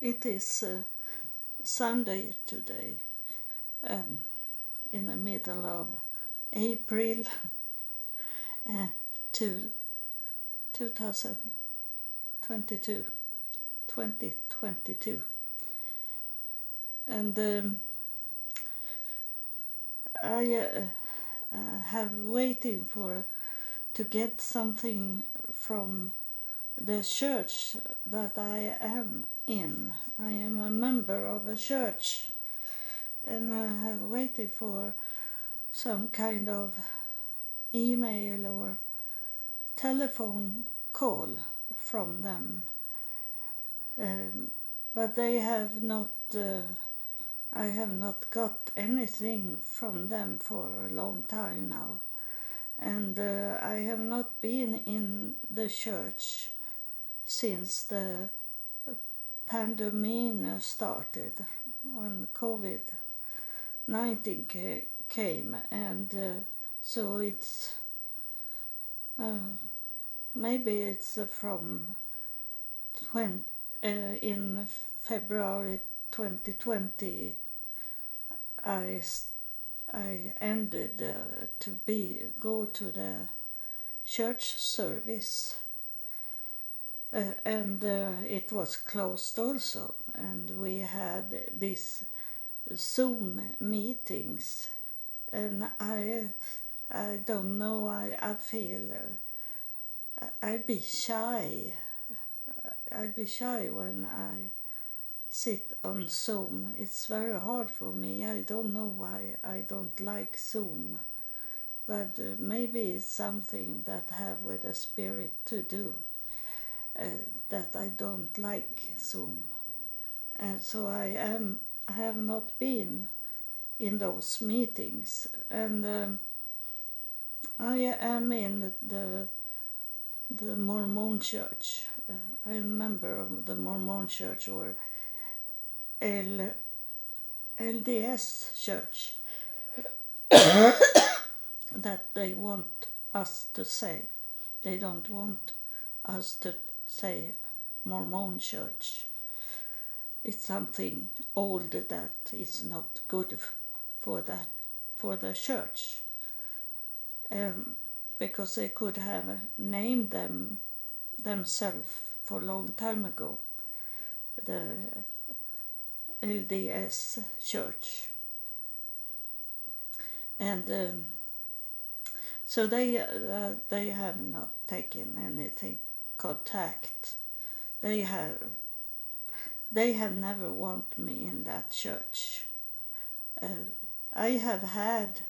it is uh, Sunday today, um, in the middle of April uh, to 2022. 2022. And um, I uh, uh, have waiting for to get something from the church that I am in. I am a member of a church and I have waited for some kind of email or telephone call from them. Um, but they have not, uh, I have not got anything from them for a long time now. And uh, I have not been in the church since the pandemic started, when COVID 19 came, and uh, so it's uh, maybe it's from 20, uh, in February 2020 I I ended uh, to be go to the church service and uh, it was closed also. And we had these zoom meetings. And i i don't know i i feel uh, i'd be shy. I'd be shy when i sit on zoom. It's very hard for me. I don't know why i don't like zoom. But maybe it's something that have with the spirit to do uh, that I don't like Zoom. And so I am I have not been in those meetings and um, I am in the the Mormon church. Uh, I'm a member of the Mormon church or L, LDS church that they want us to say. They don't want us to say Mormon church. It's something old that is not good for that for the church. Um, because they could have named them themselves for a long time ago. The LDS church. And um, so they uh, they have not taken anything contact. They have they have never want me in that church. Uh, I have had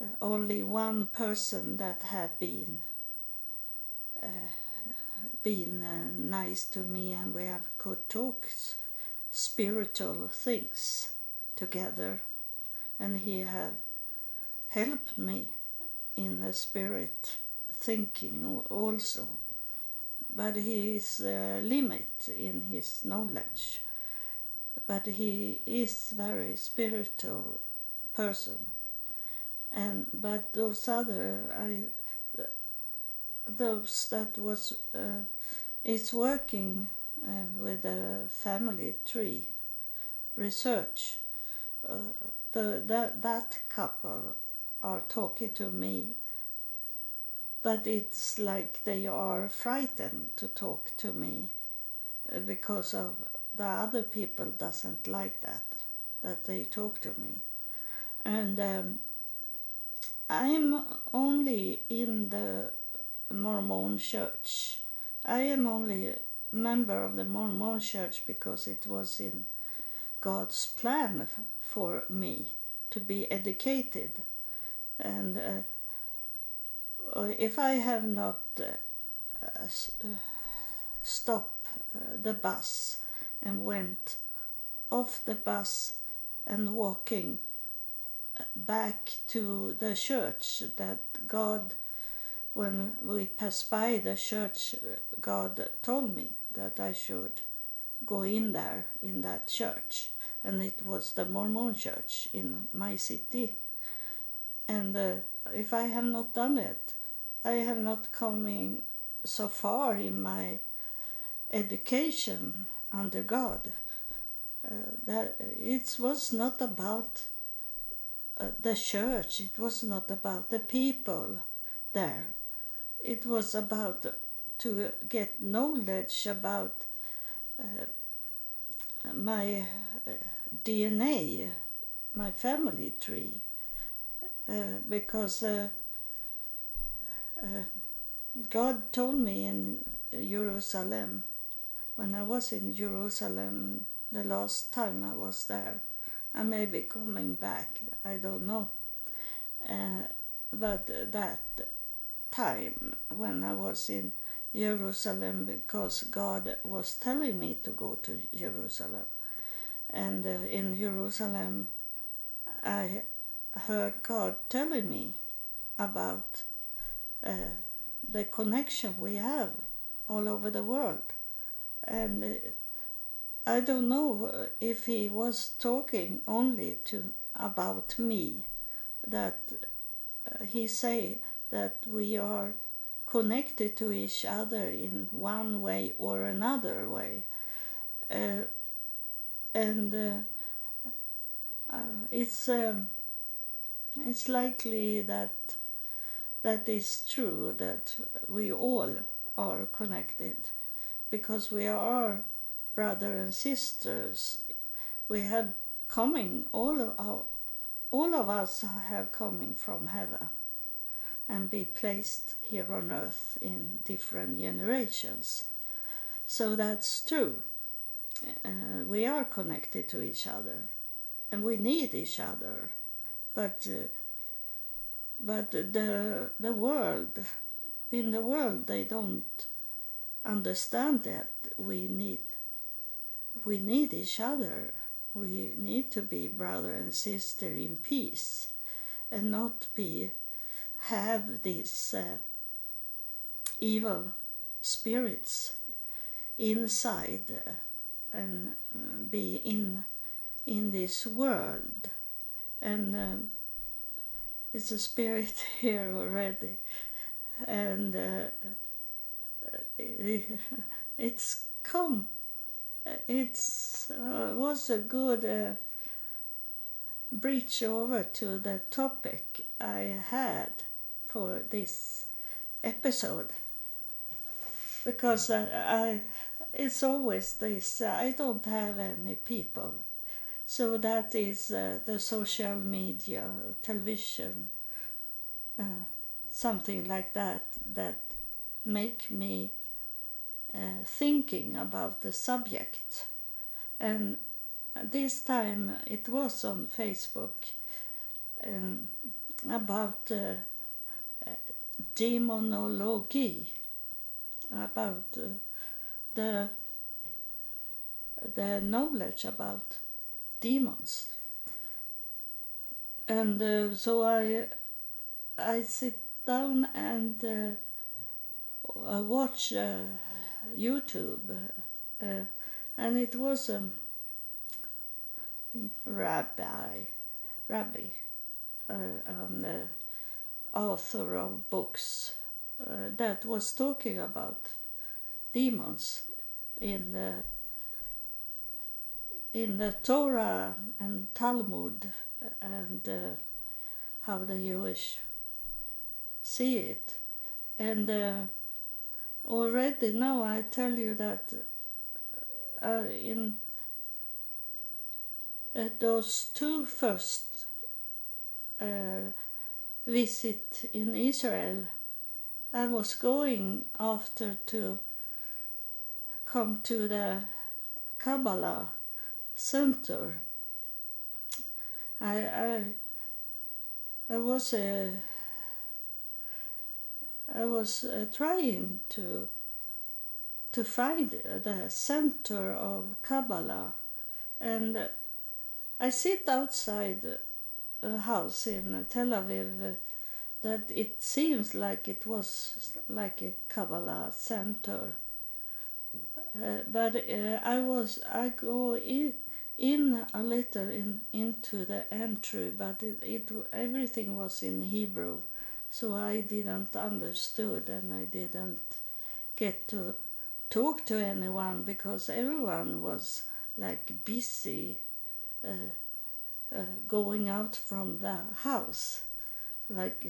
uh, only one person that had been uh, been uh, nice to me and we have could talk spiritual things together and he have helped me in the spirit thinking also but he is a limit in his knowledge. But he is very spiritual person, and but those other I those that was uh, is working uh, with a family tree research. Uh, the that that couple are talking to me but it's like they are frightened to talk to me uh, because of the other people doesn't like that that they talk to me. And um, i'm only in the mormon church. I am only member of the mormon church because it was in god's plan for me to be educated. And uh, if I have not uh, uh, stopped uh, the bus and went off the bus and walking back to the church that God, when we passed by the church, God told me that I should go in there in that church, and it was the Mormon church in my city. And uh, if I have not done it, I have not coming so far in my education. under God. Uh, that it was not about uh, the church. It was not about the people there. It was about to get knowledge about uh, my uh, DNA, my family tree, uh, because uh, uh, God told me in Jerusalem, when I was in Jerusalem the last time I was there, I may be coming back, I don't know. Uh, but that time when I was in Jerusalem because God was telling me to go to Jerusalem. And in Jerusalem, I heard God telling me about uh, the connection we have all over the world. And uh, I don't know if he was talking only to about me, that uh, he say that we are connected to each other in one way or another way. Uh, and uh, uh, it's um, it's likely that that is true that we all are connected because we are brother and sisters. We have coming all of our all of us have coming from heaven and be placed here on earth in different generations. So that's true. Uh, we are connected to each other and we need each other. But uh, but the the world in the world they don't understand that we need we need each other. We need to be brother and sister in peace and not be have these uh, evil spirits inside and uh, be in in this world and um, it's a spirit here already. And uh, it's come. It's uh, was a good uh, breach over to the topic I had for this episode. Because I, I it's always this I don't have any people so that is uh, the social media television uh, something like that that make me uh, thinking about the subject. And this time it was on Facebook um, about uh, demonology, about uh, the the knowledge about demons. And uh, so I I sit down and uh, watch uh, YouTube, uh, and it was a rabbi, rabbi, um, author of books uh, that was talking about demons in the in the Torah and Talmud and uh, how the Jewish see it. And uh, already now I tell you that uh, in uh, those two first uh, visit in Israel, I was going after to come to the Kabbalah center. I I I was uh, I was uh, trying to to find the center of Kabbalah, and I sit outside a house in Tel Aviv that it seems like it was like a Kabbalah center. Uh, but uh, I was I go in in a little in into the entry, but it, it everything was in Hebrew, so I didn't understood and I didn't get to talk to anyone because everyone was like busy uh, uh, going out from the house. Like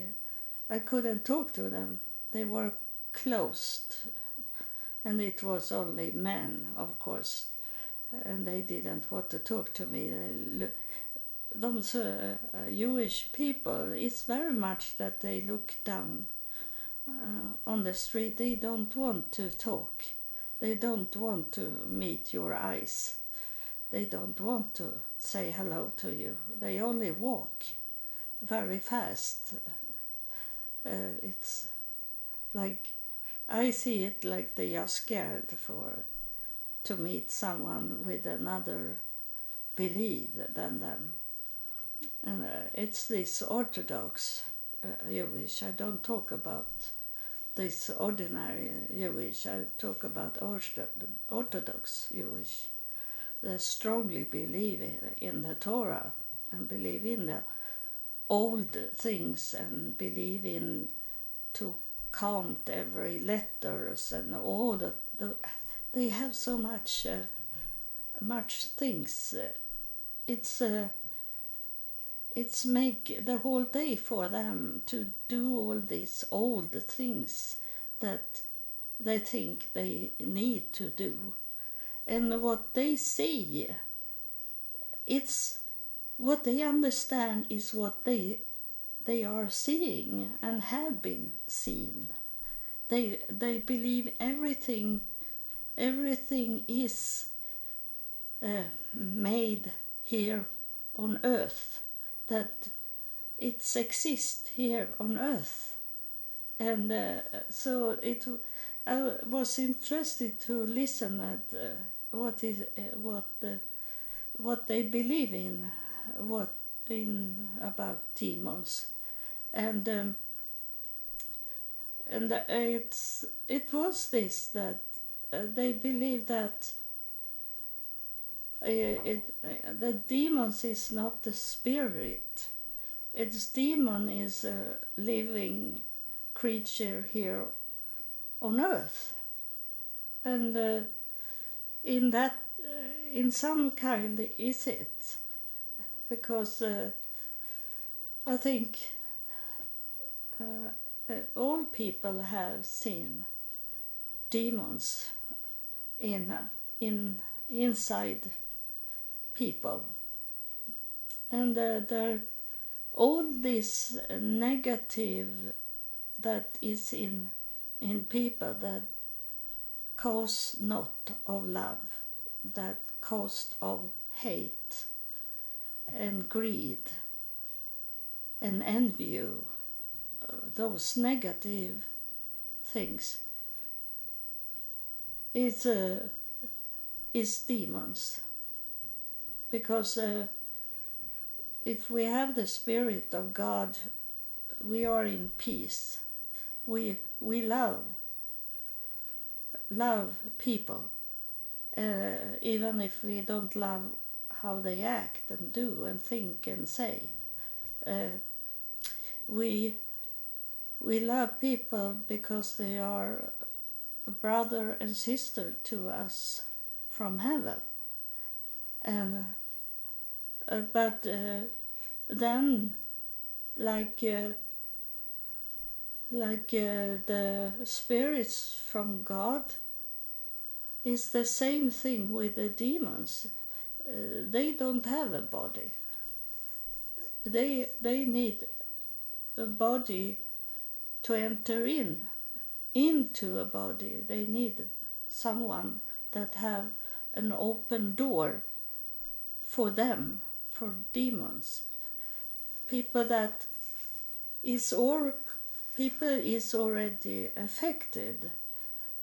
I couldn't talk to them. They were closed, and it was only men, of course, and they didn't want to talk to me. They those uh, uh, Jewish people, it's very much that they look down uh, on the street. They don't want to talk. They don't want to meet your eyes. They don't want to say hello to you. They only walk very fast. Uh, it's like I see it like they are scared for to meet someone with another belief than them and uh, it's this Orthodox uh, Jewish. I don't talk about this ordinary Jewish. I talk about Orthodox Jewish. They strongly believe in the Torah and believe in the old things and believe in to count every letters and all the, the they have so much uh, much things. It's uh, it's make the whole day for them to do all these old things that they think they need to do and what they see it's what they understand is what they they are seeing and have been seen they they believe everything everything is uh, made here on earth that it's exist here on earth. And uh, so it I was interested to listen at uh, what is uh, what uh, what they believe in what in about demons. And um, and it's it was this that uh, they believe that it, the demons is not the spirit. Its demon is a living creature here on earth. And uh, in that, uh, in some kind, is it. Because uh, I think uh, uh, all people have seen demons in in inside people. And uh, there, all this negative that is in in people that cause not of love, that cause of hate and greed and envy, uh, those negative things is uh, is demons because uh, if we have the spirit of God, we are in peace. We we love love people, uh, even if we don't love how they act and do and think and say. Uh, we we love people because they are brother and sister to us from heaven and uh, but uh, then like uh, like the spirits from God is the same thing with the demons. they don't have a body. They they need a body to enter in into a body. They need someone that have an open door for them for demons. People that is or people is already affected.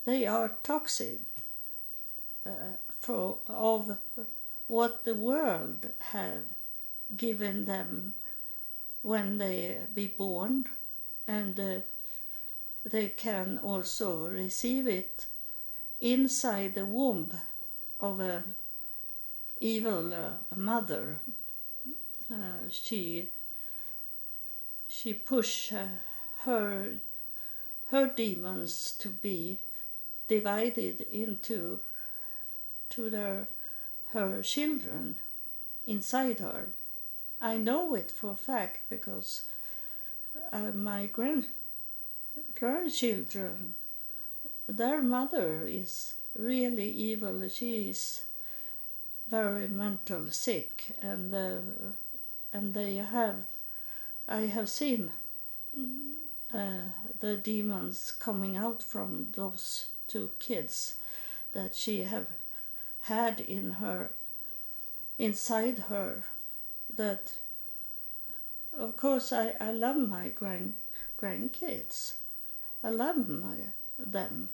They are toxic uh, for of what the world have given them when they be born and uh, they can also receive it inside the womb of an evil uh, mother uh, she she pushed uh, her her demons to be divided into to their her children inside her. I know it for a fact because uh, my grand grandchildren, their mother is really evil. She is very mental sick, and uh, and they have, I have seen uh, the demons coming out from those two kids that she have had in her inside her that of course I, I love my grand grandkids I love them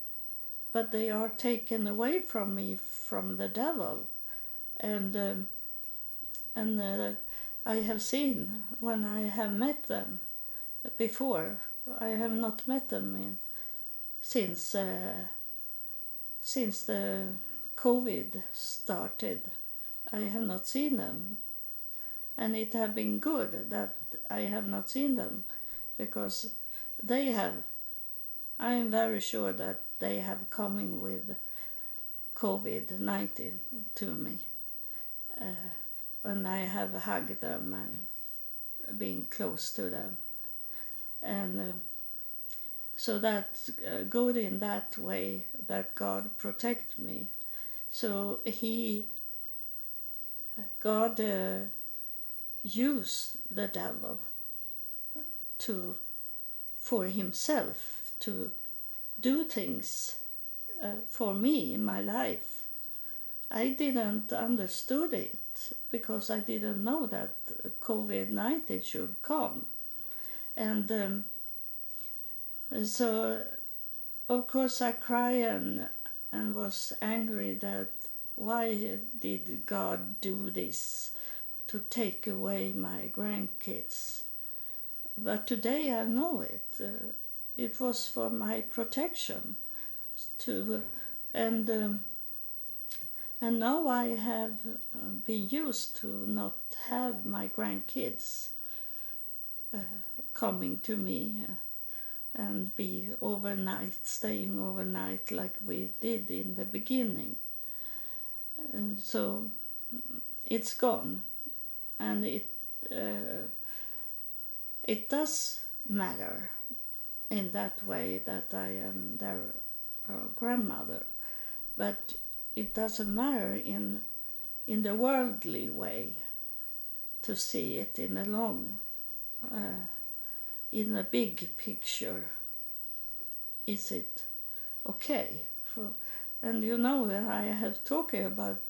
but they are taken away from me from the devil and um, and uh, I have seen when I have met them before I have not met them in, since uh, since the COVID started. I have not seen them, and it have been good that I have not seen them, because they have. I am very sure that they have coming with COVID nineteen to me, uh, when I have hugged them and been close to them, and. Uh, so that's uh, good in that way that God protect me. So he, God, uh, used the devil to, for himself to do things uh, for me in my life. I didn't understood it because I didn't know that COVID nineteen should come, and. Um, so of course I cried and and was angry that why did God do this to take away my grandkids? But today I know it. Uh, it was for my protection, to and um, and now I have uh, been used to not have my grandkids uh, coming to me. Uh, and be overnight, staying overnight like we did in the beginning. And so it's gone, and it uh, it does matter in that way that I am their uh, grandmother, but it doesn't matter in in the worldly way to see it in a long. Uh, in a big picture, is it okay? For, and you know, that I have talked about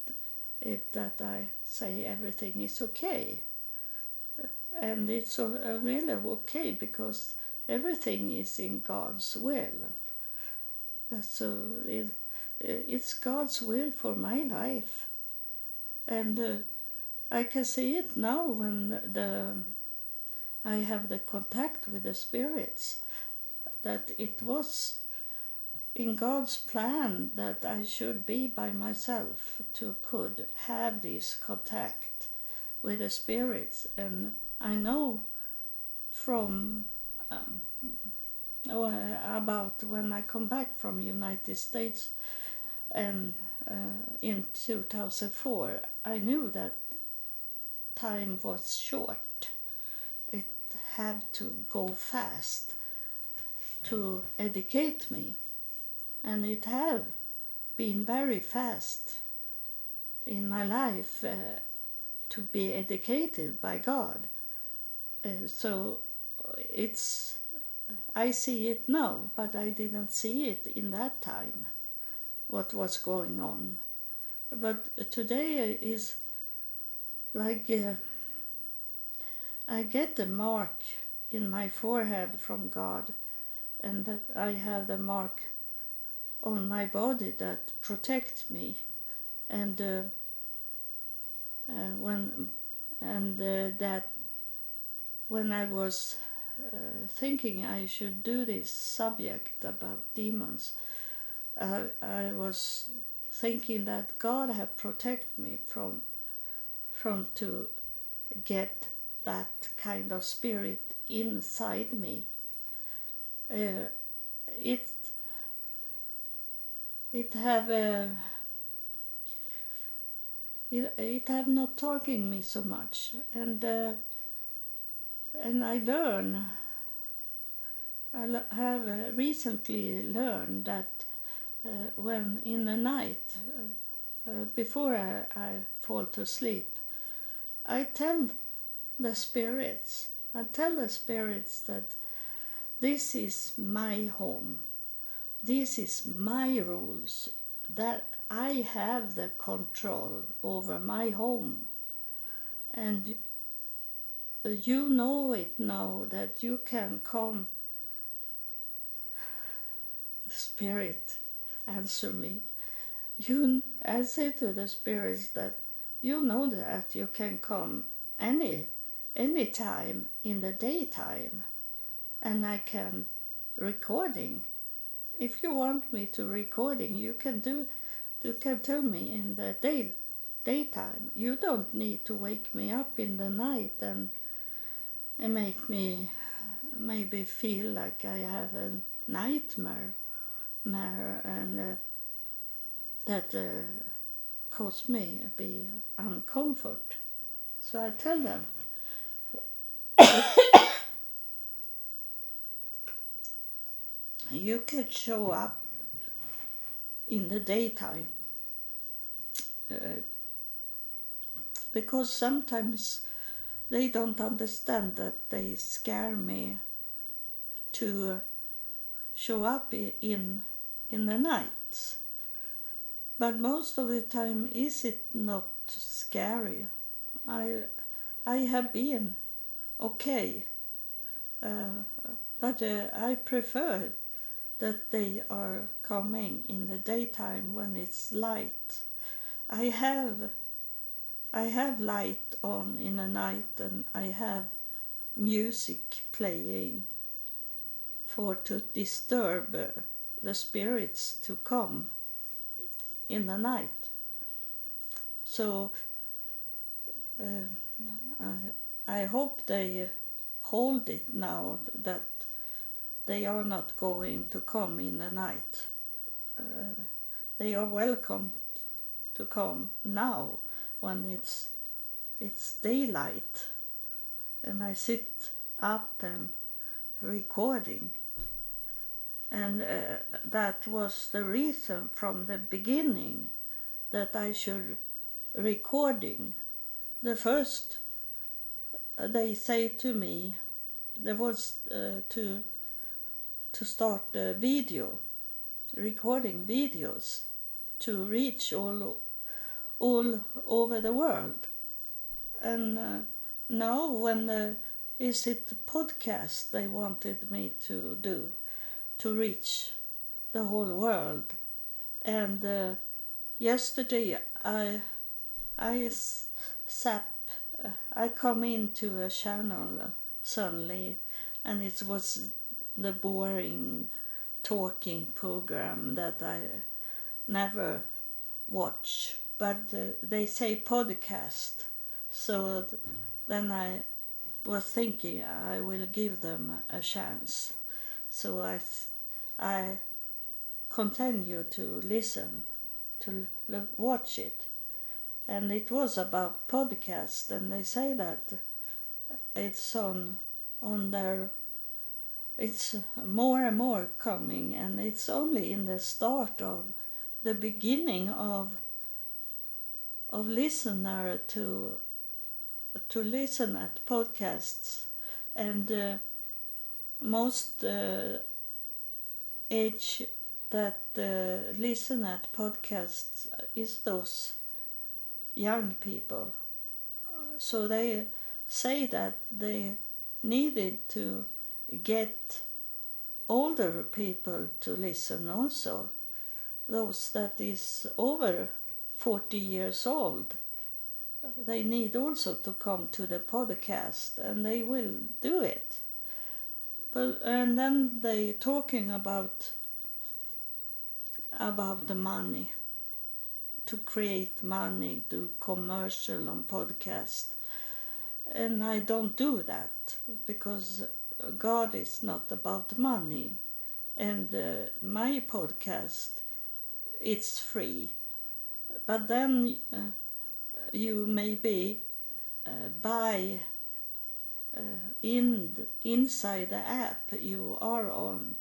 it that I say everything is okay. And it's uh, really okay because everything is in God's will. So it, it's God's will for my life. And uh, I can see it now when the I have the contact with the spirits, that it was in God's plan that I should be by myself to could have this contact with the spirits and I know from um, about when I come back from United States and uh, in 2004 I knew that time was short. It had to go fast to educate me and it have been very fast in my life uh, to be educated by God. Uh, so it's I see it now but I didn't see it in that time what was going on. But today is like uh, I get the mark in my forehead from God, and I have the mark on my body that protects me, and uh, uh, when and uh, that when I was uh, thinking I should do this subject about demons, I was thinking that God had protected me from from to get that kind of spirit inside me. Uh, it it have uh, it, it have not talking me so much and uh, and I learn I have recently learned that uh, when in the night uh, uh, before I, I fall to sleep I tell the spirits I tell the spirits that this is my home. This is my rules that I have the control over my home. And you know it now that you can come. Spirit answer me. You i say to the spirits that you know that you can come any any time in the daytime and i can recording. If you want me to recording you can do you can tell me in the day daytime. You don't need to wake me up in the night and and make me maybe feel like i have a nightmare mare and uh, that uh, caused me to be uncomfort. So i tell them. You can show up in the daytime uh, because sometimes they don't understand that they scare me to show up in in the night but most of the time is it not scary i i have been okay uh, but uh, i prefer that they are coming in the daytime when it's light. I have I have light on in the night and I have music playing for to disturb uh, the spirits to come in the night. So um, I, I hope they hold it now that they are not going to come in the night. Uh, they are welcome to come now when it's it's daylight and I sit up and recording. And uh, that was the reason from the beginning that I should recording. The first uh, they say to me there was uh, to to start a video, recording videos to reach all all over the world. And uh, now, when uh, is it podcast they wanted me to do to reach the whole world, and uh, yesterday I I sat uh, I come into a channel uh, suddenly, and it was the boring talking program that I never watch. But they say podcast, so th- then I was thinking I will give them a chance. So I, I continue to listen, to l- watch it, and it was about podcast, and they say that it's on on their it's more and more coming and it's only in the start of the beginning of of listener to to listen at podcasts. And uh, most uh, age that uh, listen at podcasts is those young people. So they say that they needed to get older people to listen also. Those that is over 40 years old they need also to come to the podcast and they will do it but and then they talking about about the money to create money do commercial on podcast and i don't do that because God is not about money. And uh, my podcast it's free. But then uh, you maybe uh, buy uh, in inside the app you are on,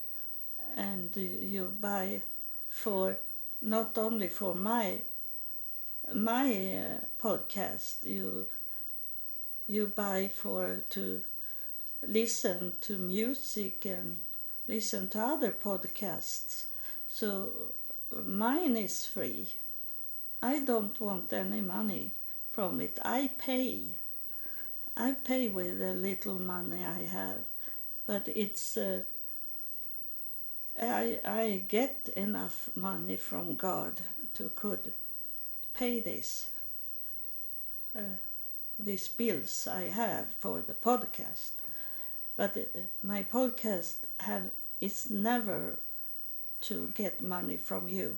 and you buy for not only for my my uh, podcast you you buy for to listen to music and listen to other podcasts. So mine is free i don't want any money from it i pay i pay with the little money i have but it's uh, I, I get enough money from God to could pay this uh, these bills I have for the podcast. But uh, my podcast have is never to get money from you.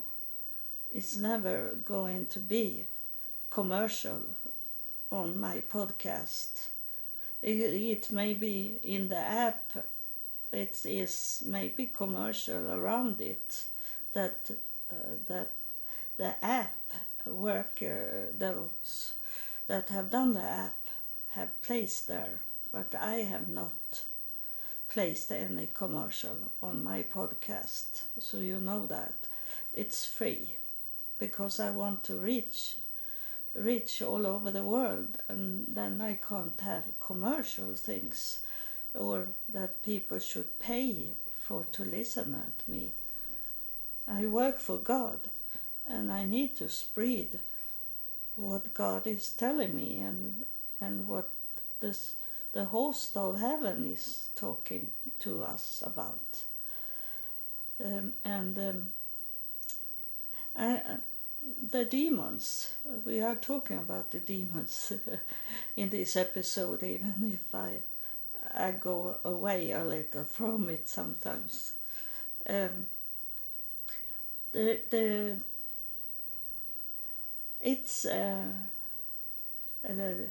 It's never going to be commercial on my podcast. It, it may be in the app. It is maybe commercial around it that uh, the the app worker those that have done the app have placed there but I have not placed any commercial on my podcast. So you know that. It's free because I want to reach reach all over the world and then I can't have commercial things or that people should pay for to listen at me. I work for God and I need to spread what God is telling me and and what this the host of heaven is talking to us about. Um, and um, The demons, we are talking about the demons in this episode, even if I I go away a little from it sometimes. Um, the the it's uh, the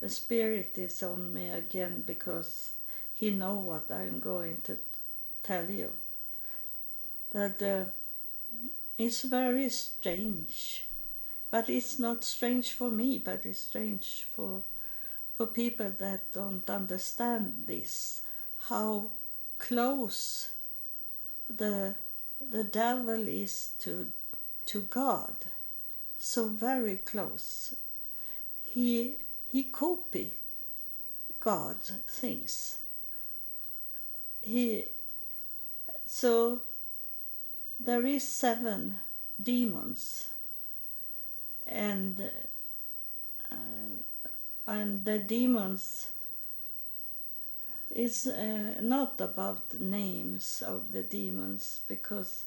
the spirit is on me again because he know what I'm going to tell you. That uh, it's very strange, but it's not strange for me, but it's strange for for people that don't understand this, how close the the devil is to to God, so very close. He he copy God things. He so there is seven demons and uh, and the demons is uh, not about names of the demons because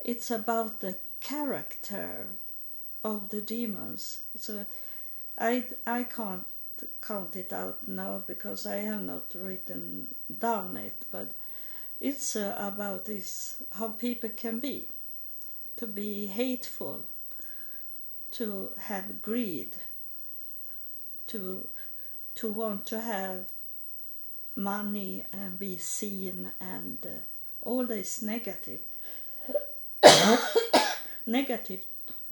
it's about the character of the demons. So i i can't count it out now because i have not written down it but it's uh, about this how people can be to be hateful to have greed to to want to have money and be seen and uh, all this negative negative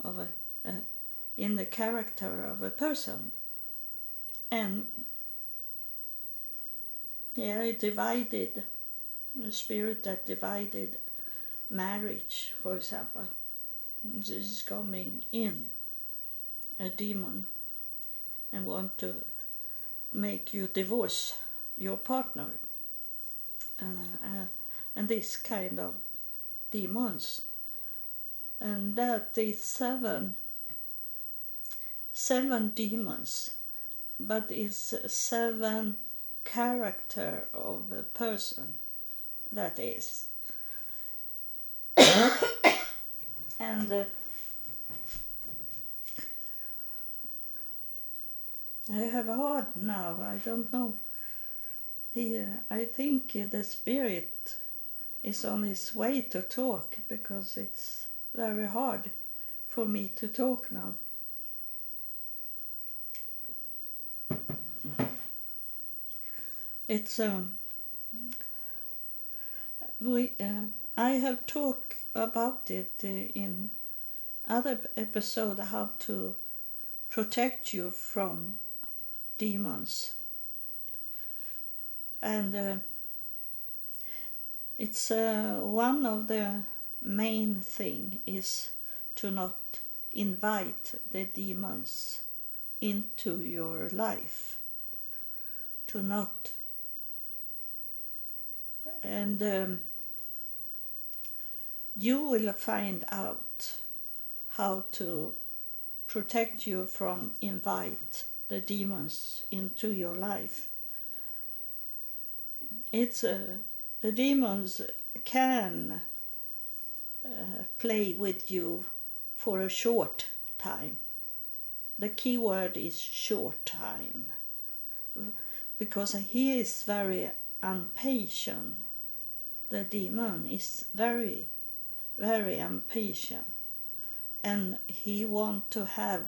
of a uh, in the character of a person. And yeah divided a spirit that divided marriage for example this is coming in a demon and want to make you divorce your partner. Uh, uh, and this kind of demons. And that is seven, seven demons, but it's seven character of a person that is. and uh, I have a heard now, I don't know. He, I think the spirit is on his way to talk because it's very hard for me to talk now. It's um, we uh, I have talked about it uh, in other episode how to protect you from demons. And uh, it's uh, one of the main thing is to not invite the demons into your life to not and um, you will find out how to protect you from invite the demons into your life. It's uh, the demons can uh, play with you for a short time. The key word is short time. Because he is very impatient the demon is very very impatient. And he want to have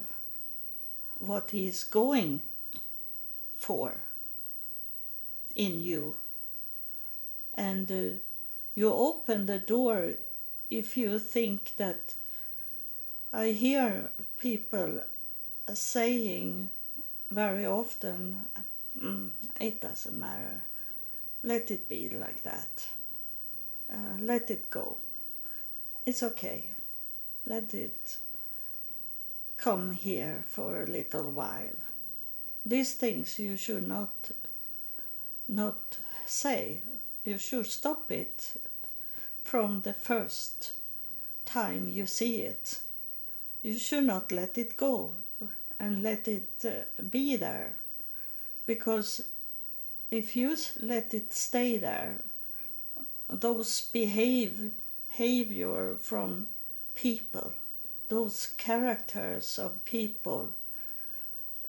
what he's going for in you. And uh, you open the door if you think that i hear people saying very often mm, it doesn't matter. Let it be like that. Uh, let it go it's okay. Let it come here for a little while. These things you should not not say. You should stop it from the first time you see it. You should not let it go and let it uh, be there. Because if you let it stay there those behave behavior from people those characters of people.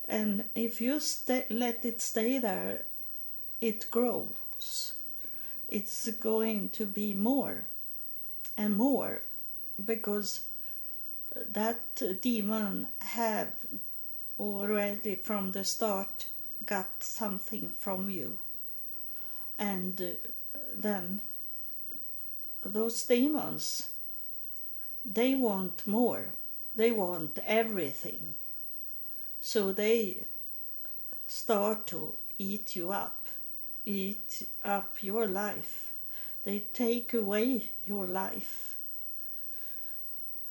And if you let it stay there it grows. It's going to be more and more because that demon have already from the start got something from you. And uh, then those demons. They want more. They want everything. So they start to eat you up eat up your life. They take away your life.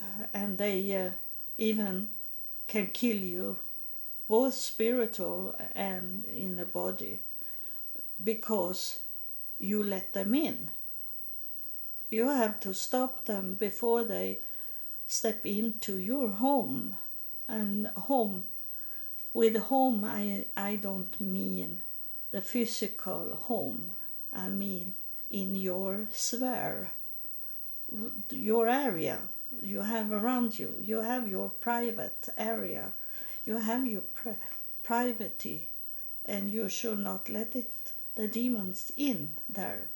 Uh, and they uh, even can kill you both spiritual and in the body because you let them in you have to stop them before they step into your home. And home with home i i don't mean the physical home. I mean in your sphere your area you have around you. You have your private area. You have your pri- privacy and you should not let it the demons in there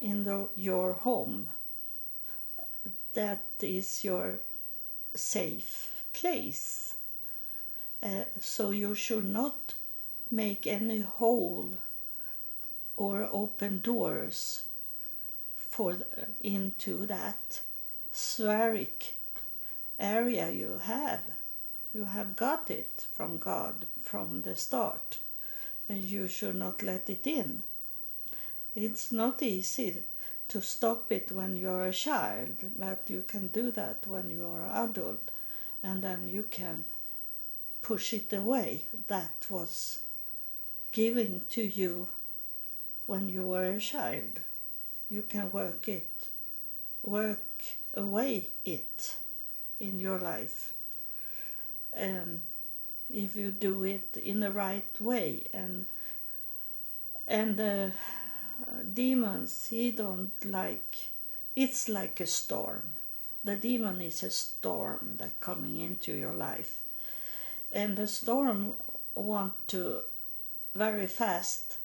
in the, your home. That is your safe place. Uh, so you should not make any hole or open doors for the, into that spheric area you have. You have got it from god from the start and you should not let it in it's not easy to stop it when you're a child, but you can do that when you're an adult, and then you can push it away. That was given to you when you were a child. You can work it, work away it in your life. And if you do it in the right way and and uh, demons he don't like it's like a storm. The demon is a storm that coming into your life. And the storm want to very fast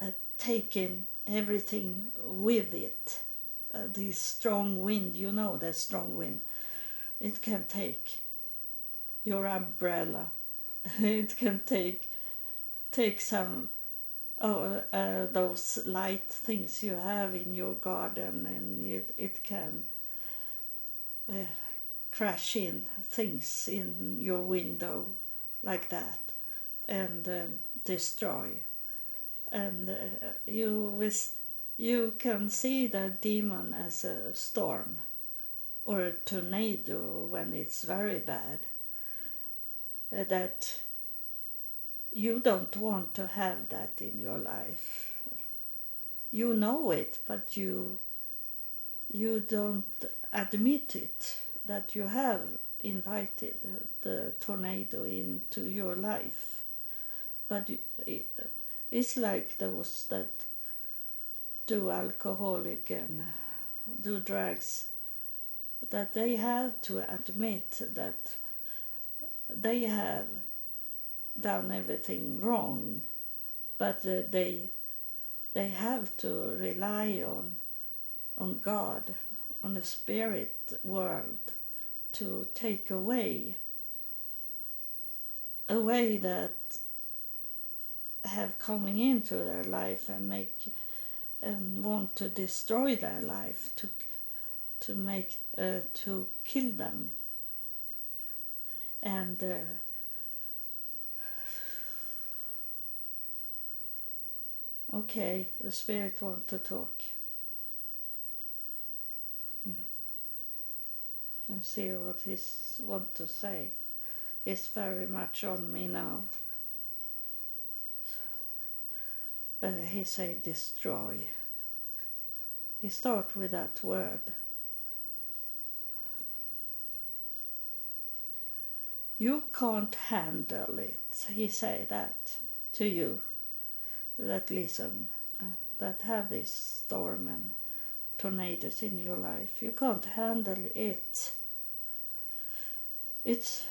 uh, take in everything with it. Uh, this strong wind you know that strong wind. It can take your umbrella. It can take take some oh, uh, those light things you have in your garden, and it, it can uh, crash in things in your window like that and uh, destroy. And you with you can see the demon as a storm or a tornado when it's very bad. That you don't want to have that in your life. You know it but you you don't admit it that you have invited the tornado into your life. But it's like those that do alcoholic and do drugs that they have to admit that they have done everything wrong but uh, they they have to rely on on God on the spirit world to take away a way that have coming into their life and make and want to destroy their life to to make uh, to kill them. And uh, okay the spirit want to talk hmm. and see what he want to say. It's very much on me now. He say destroy. He start with that word. You can't handle it. He say that to you that listen, uh, that have this storm and tornadoes in your life. You can't handle it it's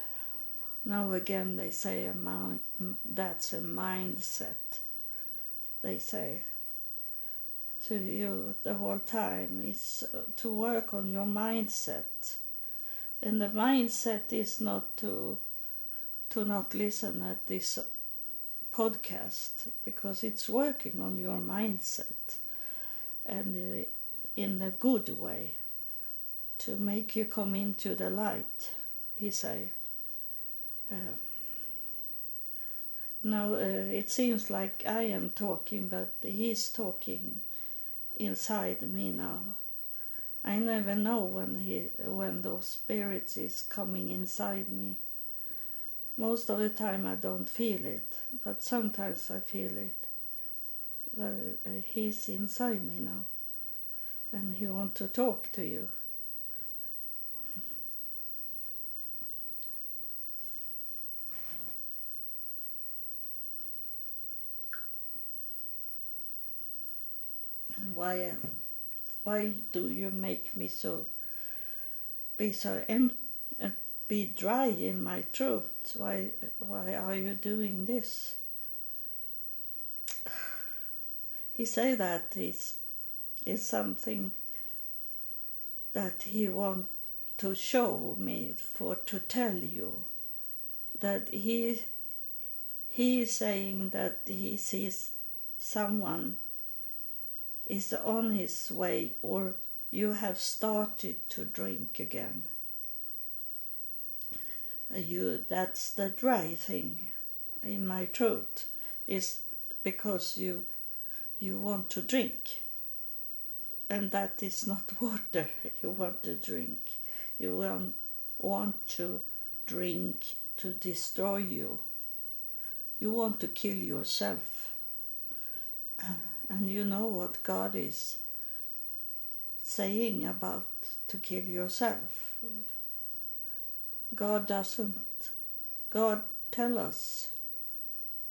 now again they say a mind, that's a mindset. They say to you the whole time is to work on your mindset, and the mindset is not to to not listen at this podcast because it's working on your mindset and in a good way to make you come into the light he say. Uh, now uh, it seems like I am talking, but he's talking inside me now. I never know when he when those spirits is coming inside me. Most of the time I don't feel it, but sometimes I feel it. Well, uh, he's inside me now, and he wants to talk to you. why why do you make me so be so em uh, be dry in my throat. Why why are you doing this? He say that is is something that he want to show me for to tell you. That he he is saying that he sees someone is on his way or you have started to drink again. You, that's the dry thing in my throat is because you you want to drink. And that is not water you want to drink. You want, want to drink to destroy you. You want to kill yourself. And you know what God is saying about to kill yourself. God doesn't. God tell us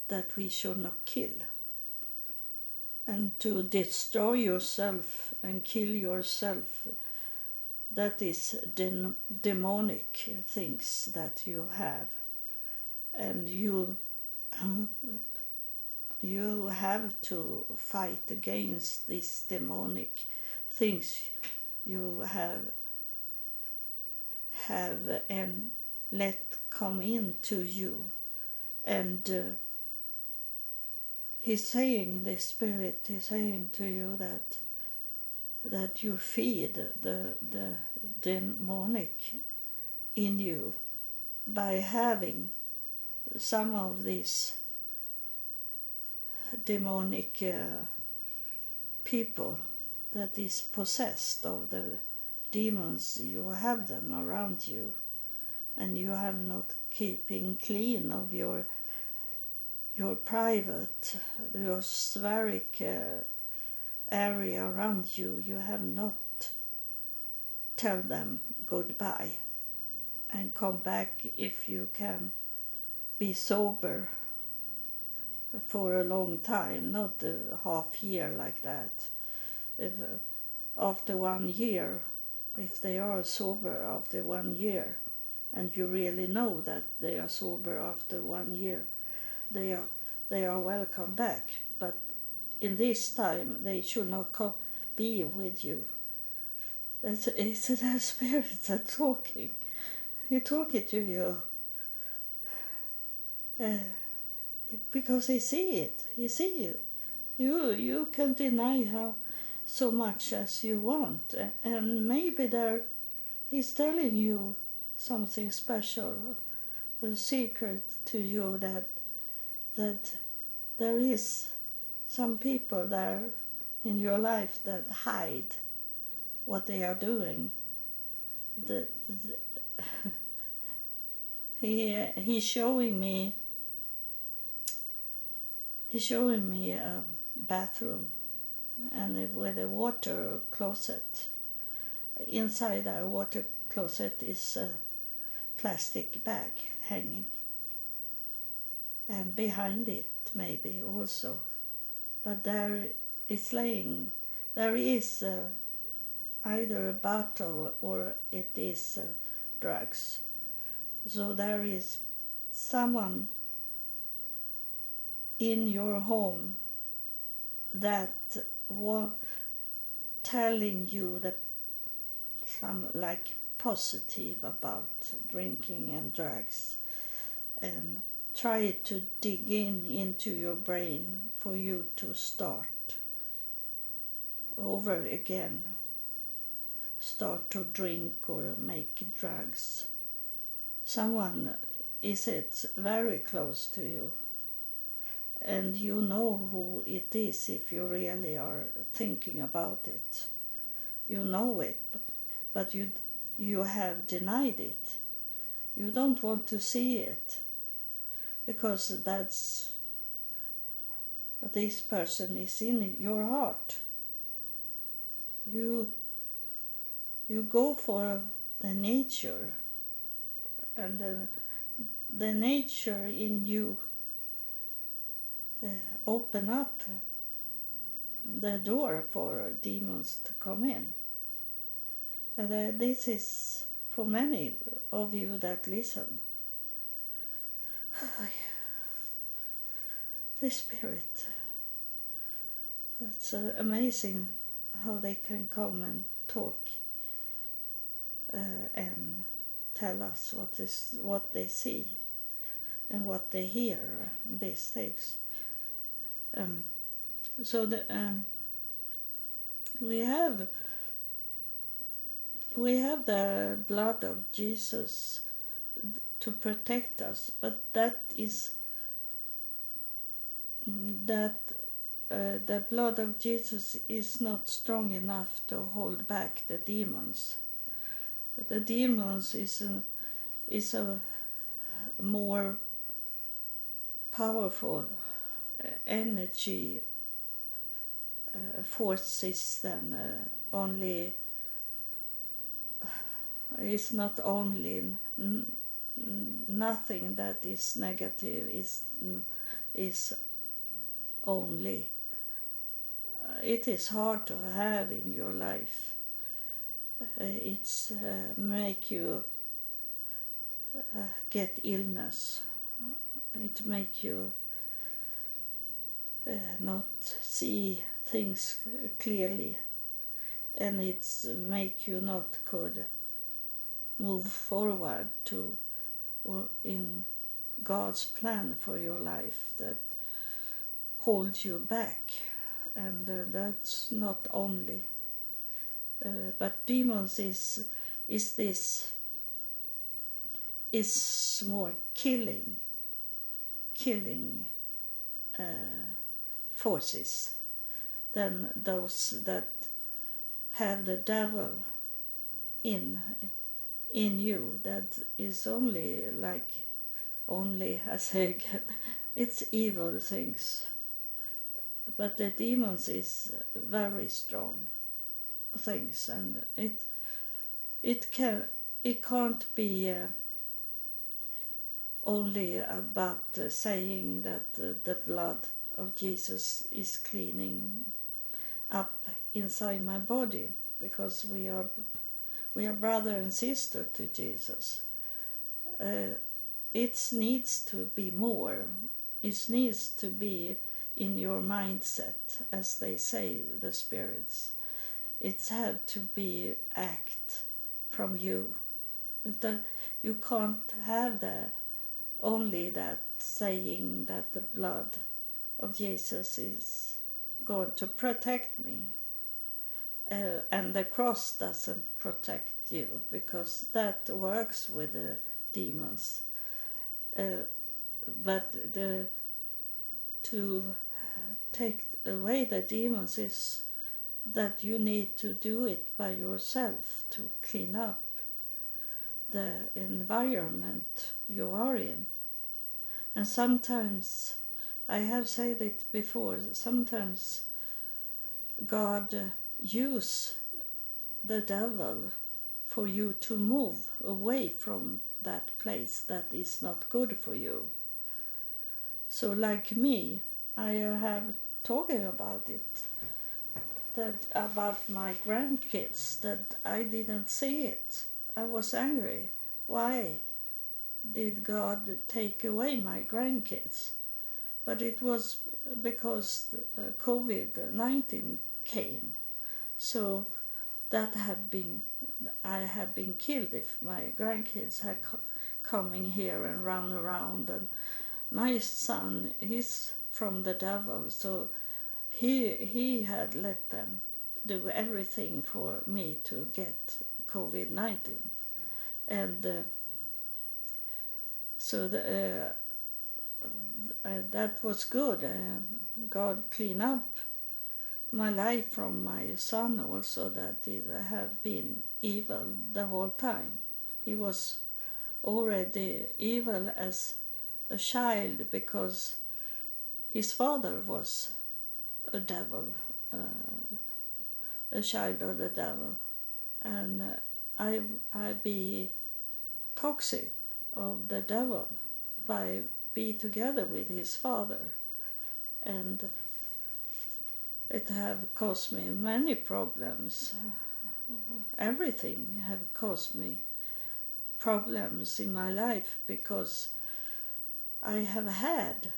that we should not kill. And to destroy yourself and kill yourself, that is de- demonic things that you have. And you you have to fight against these demonic things you have have and let come into you and uh, he's saying the spirit is saying to you that that you feed the the demonic in you by having some of these demonic uh, people that is possessed of the demons you have them around you and you have not keeping clean of your your private your spheric uh, area around you you have not tell them goodbye and come back if you can be sober for a long time, not a half year like that. If uh, after one year, if they are sober after one year, and you really know that they are sober after one year, they are they are welcome back. But in this time, they should not come be with you. That's it's the spirits that talking. He talking to you. Uh, because he see it. He see you. You you can deny how so much as you want, and maybe there he's telling you something special, a secret to you that that there is some people there in your life that hide what they are doing. The, the he he's showing me he's showing me a bathroom and with a water closet. Inside our water closet is a plastic bag hanging. And behind it, maybe also. But there is laying, there is uh, either a bottle or it is uh, drugs. So there is someone in your home that was telling you that some like positive about drinking and drugs. And try to dig in into your brain for you to start over again. Start to drink or make drugs. Someone is it very close to you and you know who it is if you really are thinking about it. You know it but you you have denied it. You don't want to see it because that's this person is in your heart. You you go for the nature and the, the nature in you uh, open up the door for demons to come in. And uh, this is for many of you that listen. the Spirit. It's uh, amazing how they can come and talk and tell us what is what they see and what they hear. These things. Um, so the um, we have we have the blood of Jesus to protect us, but that is that uh, the blood of Jesus is not strong enough to hold back the demons. The demons is a, is a more powerful energy uh, forces than uh, only it's not only nothing that is negative is is only. It is hard to have in your life. It's uh, make you uh, get illness. It make you not see things clearly and it's make you not could move forward to or in God's plan for your life that holds you back. And uh, that's not only uh, but demons is is this is more killing, killing uh, forces than those that have the devil in in you that is only like only I say again it's evil things. But the demons is very strong things and it it can it can't be uh, only about uh, saying that uh, the blood of Jesus is cleaning up inside my body because we are we are brother and sister to Jesus. Uh, it needs to be more. It needs to be in your mindset, as they say, the spirits. It's had to be act from you. The, you can't have the only that saying that the blood of Jesus is going to protect me. Uh, and the cross doesn't protect you because that works with the demons. Uh, but the to take away the demons is that you need to do it by yourself to clean up the environment you are in. And sometimes, I have said it before, sometimes God uh, use the devil for you to move away from that place that is not good for you. So, like me, I have talking about it that about my grandkids that I didn't see it. I was angry. Why did God take away my grandkids? But it was because uh, COVID 19 came. So that have been, I have been killed if my grandkids had co- coming here and run around. And my son, he's from the devil, so he he had let them do everything for me to get COVID nineteen, and uh, so the, uh, uh, that was good. Uh, God clean up my life from my son also that he have been evil the whole time. He was already evil as a child because his father was a devil, uh, a child of the devil, and uh, I I be toxic of the devil by be together with his father, and it have caused me many problems. Everything have caused me problems in my life because I have had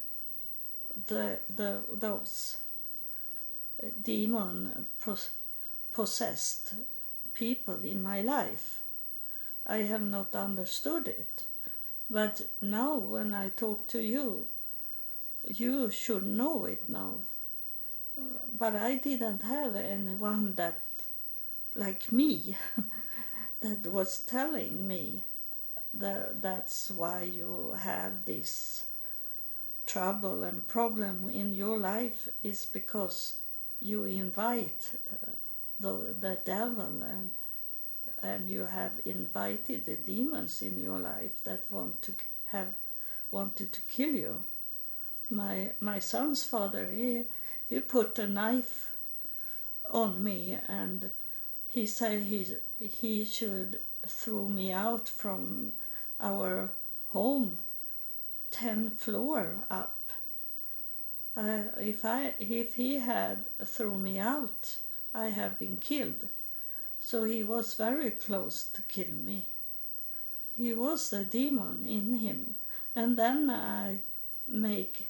the the those uh, demon possessed people in my life. I have not understood it. But now, when I talk to you, you should know it now. But I didn't have anyone that, like me, that was telling me that that's why you have this trouble and problem in your life is because you invite uh, the, the devil and and you have invited the demons in your life that want to have wanted to kill you my my son's father he he put a knife on me and he said he he should throw me out from our home 10 floor up uh, if I if he had thrown me out, I have been killed. So he was very close to kill me. He was a demon in him, and then I make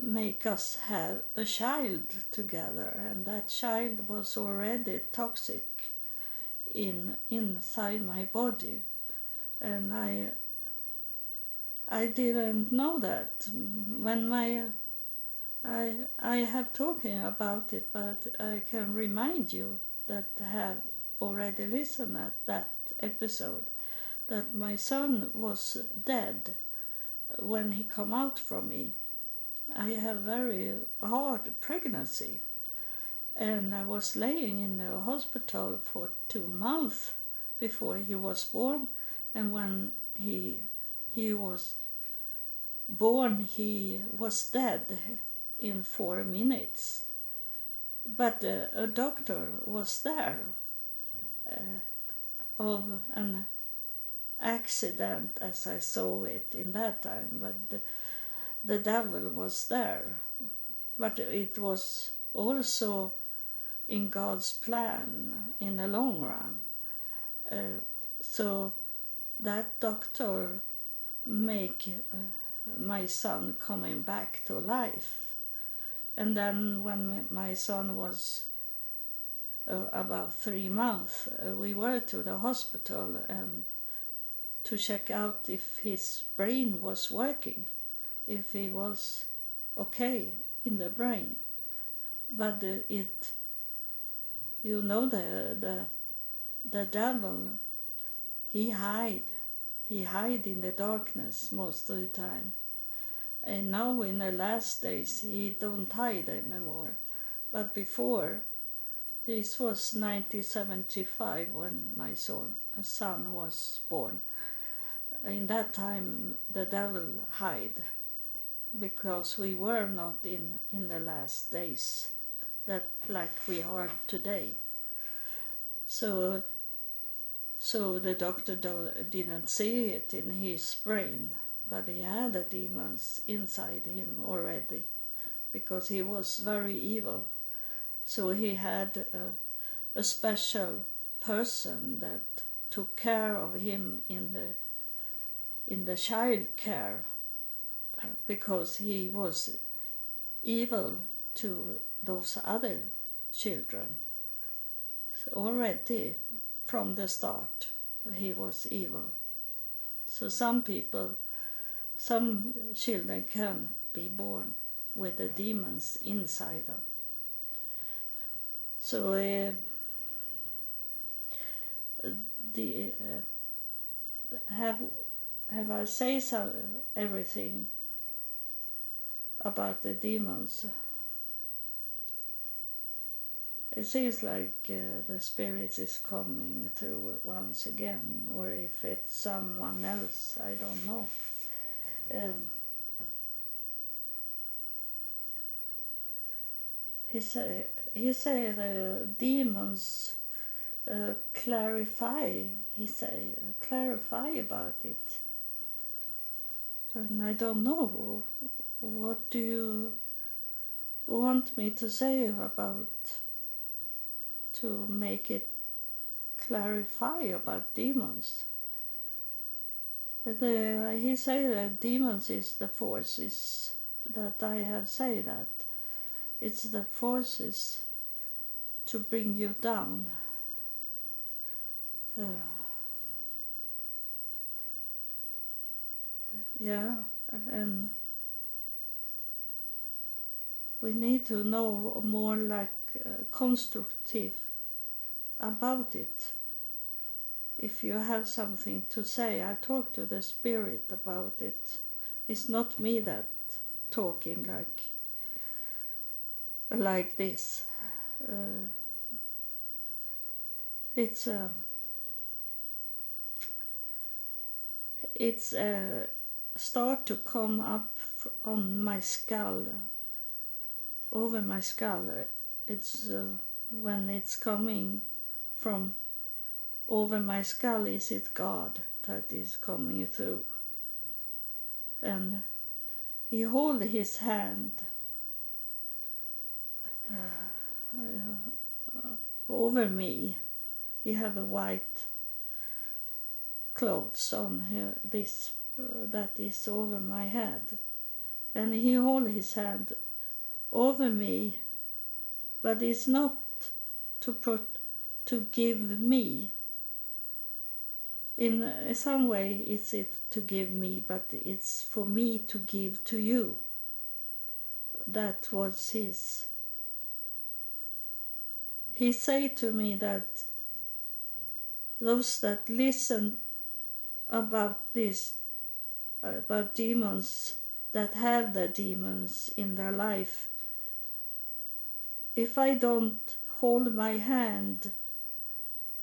make us have a child together, and that child was already toxic in inside my body, and I I didn't know that. When my I I have talking about it, but I can remind you that have already listened at that episode that my son was dead when he come out from me. I have very hard pregnancy and I was laying in the hospital for two months before he was born and when he he was born he was dead in four minutes but uh, a doctor was there uh, of an accident as I saw it in that time, but the, the devil was there. But it was also in God's plan in the long run. Uh, so that doctor make uh, my son coming back to life. And then when my son was uh, about three months, uh, we were to the hospital and to check out if his brain was working, if he was okay in the brain. But uh, it, you know, the the the devil, he hide, he hide in the darkness most of the time, and now in the last days he don't hide anymore, but before. This was 1975 when my son, uh, son was born. In that time the devil hide because we were not in in the last days that like we are today. So so the doctor didn't see it in his brain but he had the demons inside him already because he was very evil so he had a, a special person that took care of him in the in the child care because he was evil to those other children. So already from the start, he was evil. So some people, some children can be born with the demons inside them. So uh, the uh, have have I say so, everything about the demons. It seems like uh, the spirits is coming through once again, or if it's someone else, I don't know. Um, he say he say the demons uh, clarify. He say clarify about it and I don't know what do you want me to say about to make it clarify about demons. The, he say that demons is the forces that I have say that it's the forces to bring you down. Uh, yeah and we need to know more like uh, constructive about it if you have something to say i talk to the spirit about it it's not me that talking like like this uh, it's uh, it's uh, start to come up on my skull, over my skull. It's uh, when it's coming from over my skull, is it God that is coming through? And he hold his hand uh, uh, over me. He have a white clothes on here, this that is over my head. And he hold his hand over me, but it's not to put to give me. In some way, it's it to give me, but it's for me to give to you. That was his. He said to me that those that listen about this, about demons that have the demons in their life. If I don't hold my hand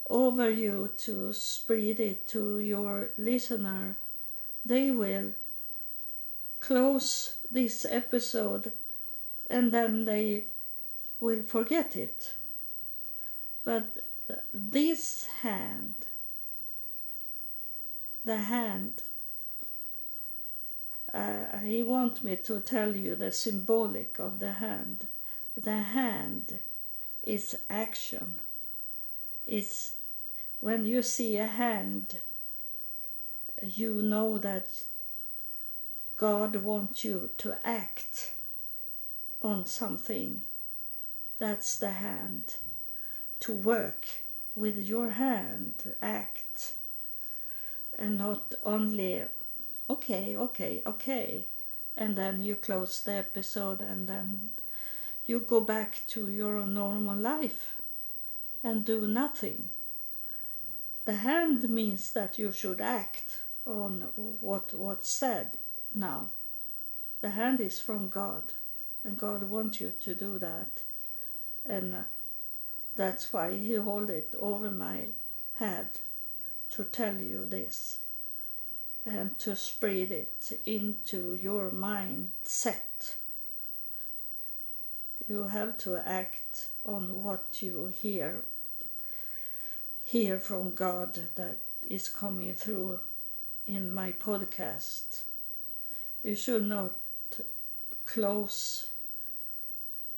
over you to spread it to your listener, they will close this episode and then they will forget it. But this hand, the hand, uh, he want me to tell you the symbolic of the hand. The hand is action. Is when you see a hand, you know that God wants you to act on something. That's the hand. To work with your hand, act. And not only, okay, okay, okay. And then you close the episode and then you go back to your normal life and do nothing. The hand means that you should act on what what's said now. The hand is from God, and God wants you to do that, and uh, that's why He hold it over my head to tell you this, and to spread it into your mindset. You have to act on what you hear hear from God that is coming through in my podcast. You should not close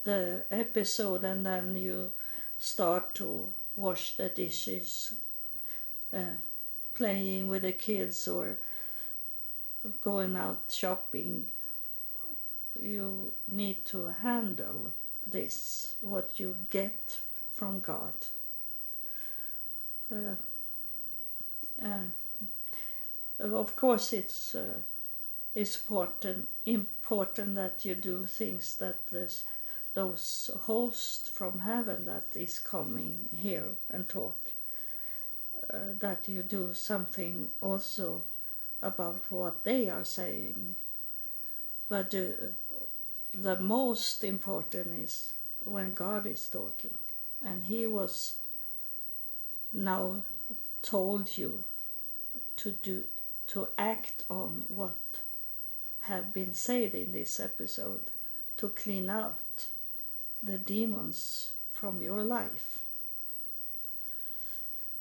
the episode and then you start to wash the dishes, uh, playing with the kids, or going out shopping. You need to handle this, what you get from God. Uh, uh, of course, it's uh, it's important important that you do things that this those hosts from heaven that is coming here and talk. Uh, that you do something also about what they are saying. But uh, the most important is when God is talking, and He was now told you to do to act on what have been said in this episode to clean out the demons from your life.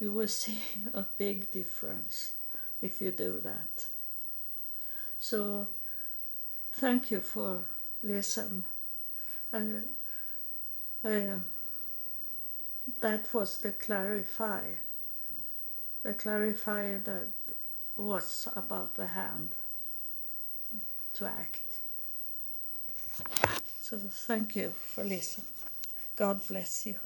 You will see a big difference if you do that. So thank you for listen. I, I, that was the clarify the clarify that was about the hand to act. So thank you for listening. God bless you